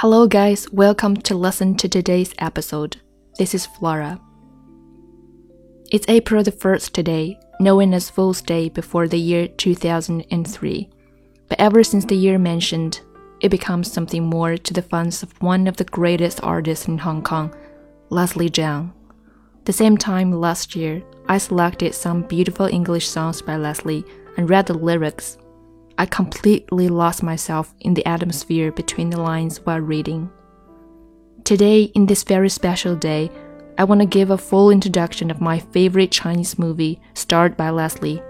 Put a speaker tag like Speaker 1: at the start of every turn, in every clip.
Speaker 1: Hello, guys. Welcome to listen to today's episode. This is Flora. It's April the 1st today, known as Fool's Day before the year 2003. But ever since the year mentioned, it becomes something more to the fans of one of the greatest artists in Hong Kong, Leslie Cheung. The same time last year, I selected some beautiful English songs by Leslie and read the lyrics I completely lost myself in the atmosphere between the lines while reading. Today, in this very special day, I want to give a full introduction of my favorite Chinese movie starred by Leslie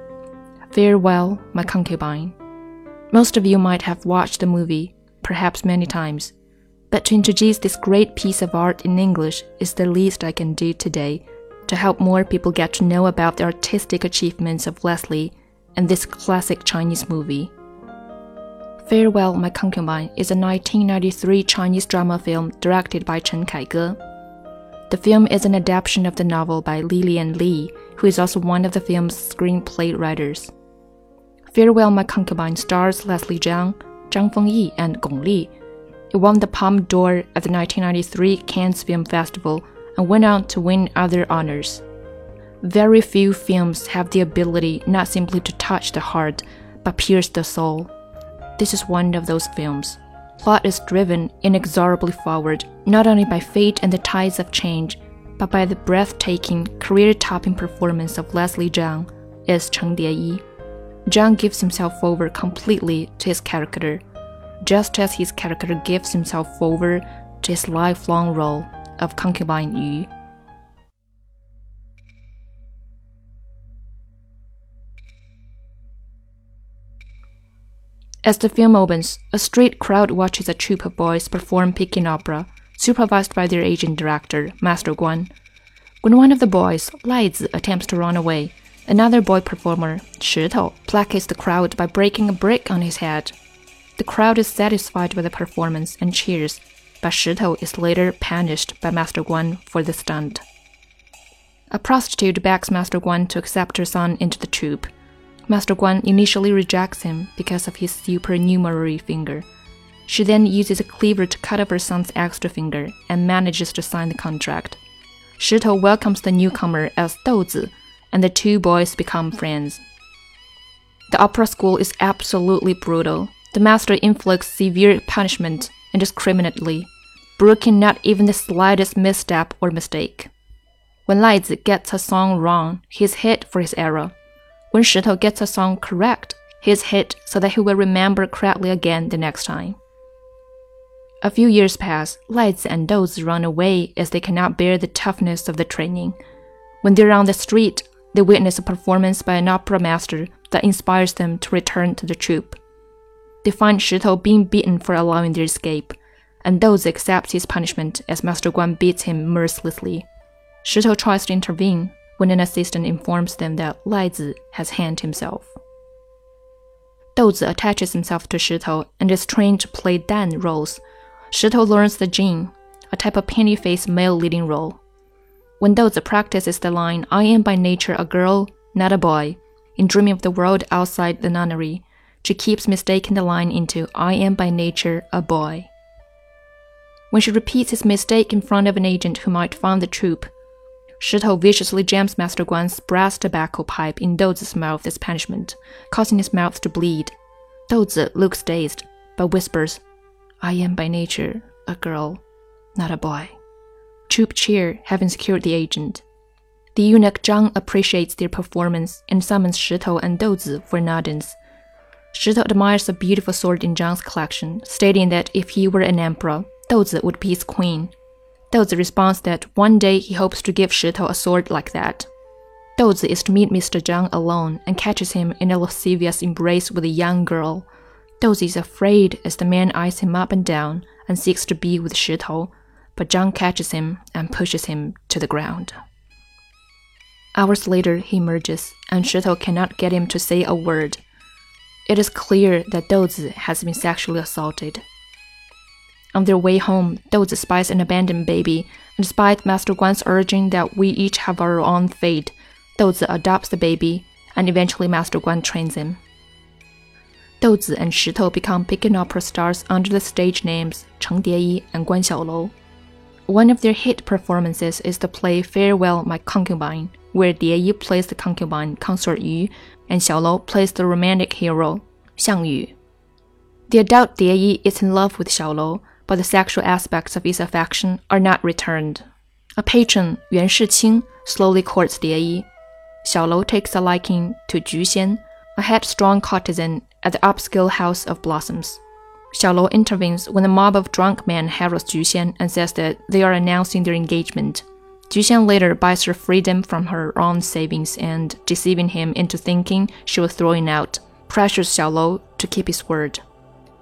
Speaker 1: Farewell, My Concubine. Most of you might have watched the movie, perhaps many times, but to introduce this great piece of art in English is the least I can do today to help more people get to know about the artistic achievements of Leslie and this classic Chinese movie. Farewell, My Concubine is a 1993 Chinese drama film directed by Chen Kaige. The film is an adaptation of the novel by Lilian Lee, who is also one of the film's screenplay writers. Farewell, My Concubine stars Leslie Cheung, Zhang Fengyi, and Gong Li. It won the Palme d'Or at the 1993 Cannes Film Festival and went on to win other honors. Very few films have the ability not simply to touch the heart, but pierce the soul. This is one of those films. Plot is driven inexorably forward, not only by fate and the tides of change, but by the breathtaking, career-topping performance of Leslie Cheung as Cheng Dieyi. Cheung gives himself over completely to his character, just as his character gives himself over to his lifelong role of concubine Yu. As the film opens, a street crowd watches a troupe of boys perform Peking opera, supervised by their agent director, Master Guan. When one of the boys, Lai Zi, attempts to run away, another boy performer, Shitou, placates the crowd by breaking a brick on his head. The crowd is satisfied with the performance and cheers, but Shitou is later punished by Master Guan for the stunt. A prostitute begs Master Guan to accept her son into the troupe. Master Guan initially rejects him because of his supernumerary finger. She then uses a cleaver to cut off her son's extra finger and manages to sign the contract. Shitou welcomes the newcomer as Douzi, and the two boys become friends. The opera school is absolutely brutal. The master inflicts severe punishment indiscriminately, broken not even the slightest misstep or mistake. When Laizi gets a song wrong, he is hit for his error. When Shitou gets a song correct, he is hit so that he will remember correctly again the next time. A few years pass, Laizi and Douzi run away as they cannot bear the toughness of the training. When they're on the street, they witness a performance by an opera master that inspires them to return to the troupe. They find Shitou being beaten for allowing their escape, and Douzi accepts his punishment as Master Guan beats him mercilessly. Shitou tries to intervene, when an assistant informs them that Lai Zi has hanged himself. Douzi attaches himself to Shitou and is trained to play Dan roles. Shitou learns the Jing, a type of painted-faced male leading role. When Douzi practices the line, I am by nature a girl, not a boy, in dreaming of the world outside the nunnery, she keeps mistaking the line into I am by nature a boy. When she repeats his mistake in front of an agent who might found the troupe, Shitou viciously jams Master Guan's brass tobacco pipe in Douzi's mouth as punishment, causing his mouth to bleed. Douzi looks dazed, but whispers, I am by nature a girl, not a boy. Troop cheer, having secured the agent. The eunuch Zhang appreciates their performance and summons Shitou and Douzi for an audience. Shitou admires the beautiful sword in Zhang's collection, stating that if he were an emperor, Douzi would be his queen. Douzi responds that one day he hopes to give Shitou a sword like that. Douzi is to meet Mr. Zhang alone and catches him in a lascivious embrace with a young girl. Douzi is afraid as the man eyes him up and down and seeks to be with Shitou, but Zhang catches him and pushes him to the ground. Hours later, he emerges, and Shitou cannot get him to say a word. It is clear that Douzi has been sexually assaulted. On their way home, Douzi spies an abandoned baby, and despite Master Guan's urging that we each have our own fate, Douzi adopts the baby, and eventually Master Guan trains him. Douzi and Shitou become Peking opera stars under the stage names Cheng Dieyi and Duan Xiaolou. One of their hit performances is the play Farewell My Concubine, where Dieyi plays the concubine Consort Yu and Xiaolou plays the romantic hero Xiang Yu. The adult Dieyi is in love with Xiaolou, but the sexual aspects of his affection are not returned. A patron, Yuan Shiqing, slowly courts Dieyi. Xiaolou takes a liking to Ju Xian, a headstrong courtesan at the upscale House of Blossoms. Xiao Xiaolou intervenes when a mob of drunk men harasses Juxian and says that they are announcing their engagement. Juxian later buys her freedom from her own savings and, deceiving him into thinking she was throwing out, pressures Xiaolou to keep his word.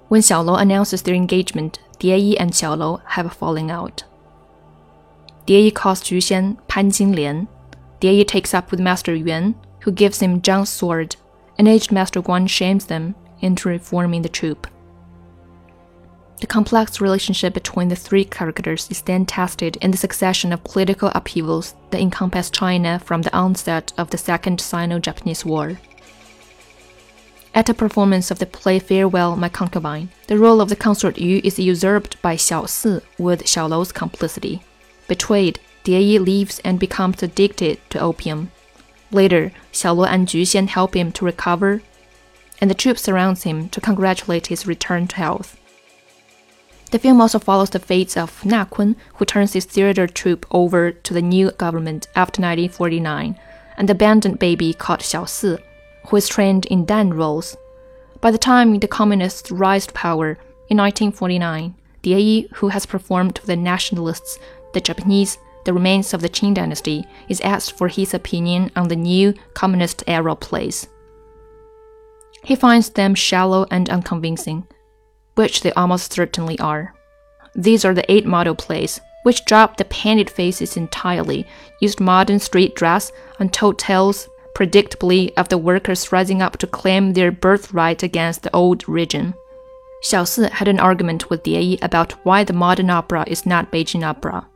Speaker 1: When Xiao Xiaolou announces their engagement, Dieyi and Xiaolou have a falling out. Dieyi calls Juxian Pan Jinlian. Dieyi takes up with Master Yuan, who gives him Zhang's sword, and aged Master Guan shames them into reforming the troop. The complex relationship between the three characters is then tested in the succession of political upheavals that encompass China from the onset of the Second Sino Japanese War. At a performance of the play Farewell, My Concubine, the role of the consort Yu is usurped by Xiao Si with Xiaolou's complicity. Betrayed, Dieyi leaves and becomes addicted to opium. Later, Xiaolou and Ju Xian help him to recover, and the troop surrounds him to congratulate his return to health. The film also follows the fates of Na Kun, who turns his theater troupe over to the new government after 1949, and the abandoned baby called Xiao Si, who is trained in Dan roles. By the time the communists rise to power in 1949, Dieyi, who has performed for the nationalists, the Japanese, the remains of the Qing dynasty, is asked for his opinion on the new communist era plays. He finds them shallow and unconvincing which they almost certainly are. These are the eight model plays, which dropped the painted faces entirely, used modern street dress, and told tales, predictably, of the workers rising up to claim their birthright against the old regime. Xiao Si had an argument with Dieyi about why the modern opera is not Beijing opera.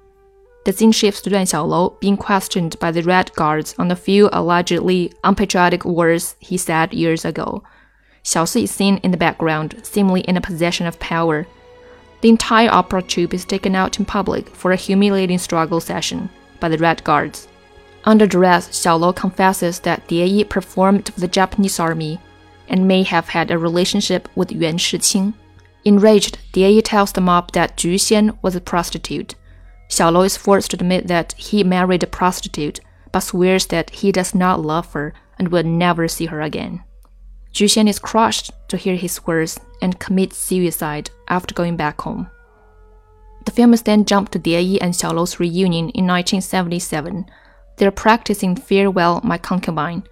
Speaker 1: The shifts to Duan Xiaolou being questioned by the Red Guards on a few allegedly unpatriotic words he said years ago. Xiao Si is seen in the background, seemingly in a position of power. The entire opera troupe is taken out in public for a humiliating struggle session by the Red Guards. Under duress, Xiaolou confesses that Dieyi performed for the Japanese army and may have had a relationship with Yuan Shiqing. Enraged, Dieyi tells the mob that Ju Xian was a prostitute. Xiaolou is forced to admit that he married a prostitute, but swears that he does not love her and will never see her again. Ju Xian is crushed to hear his words and commits suicide after going back home. The film is then jumped to Dieyi and Xiaolou's reunion in 1977. They're practicing Farewell My Concubine,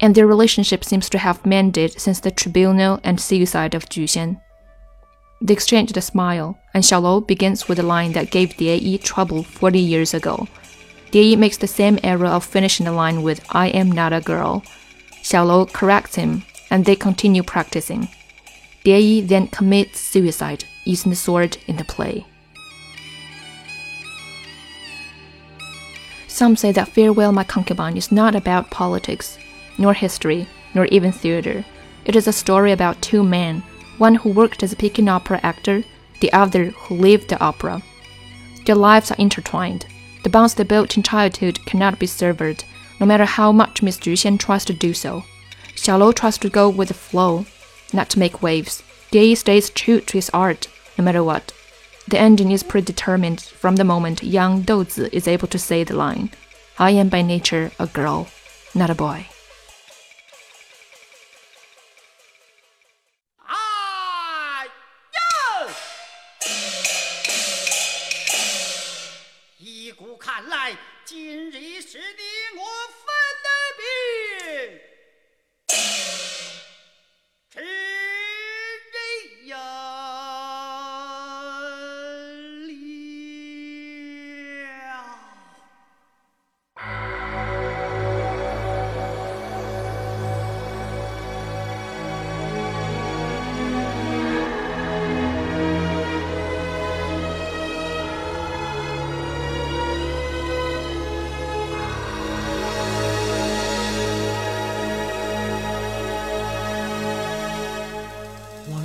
Speaker 1: and their relationship seems to have mended since the tribunal and suicide of Ju Xian. They exchange a smile, and Xiaolou begins with a line that gave Dieyi trouble 40 years ago. Dieyi makes the same error of finishing the line with I am not a girl. Xiaolou corrects him and they continue practicing. Dieyi then commits suicide using the sword in the play. Some say that Farewell My Concubine is not about politics, nor history, nor even theater. It is a story about two men, one who worked as a Peking opera actor, the other who lived the opera. Their lives are intertwined. The bonds they built in childhood cannot be severed, no matter how much Miss Juxian tries to do so. Xiaolou tries to go with the flow, not to make waves. Dieyi stays true to his art, no matter what. The ending is predetermined from the moment young Douzi is able to say the line, I am by nature a girl, not a boy.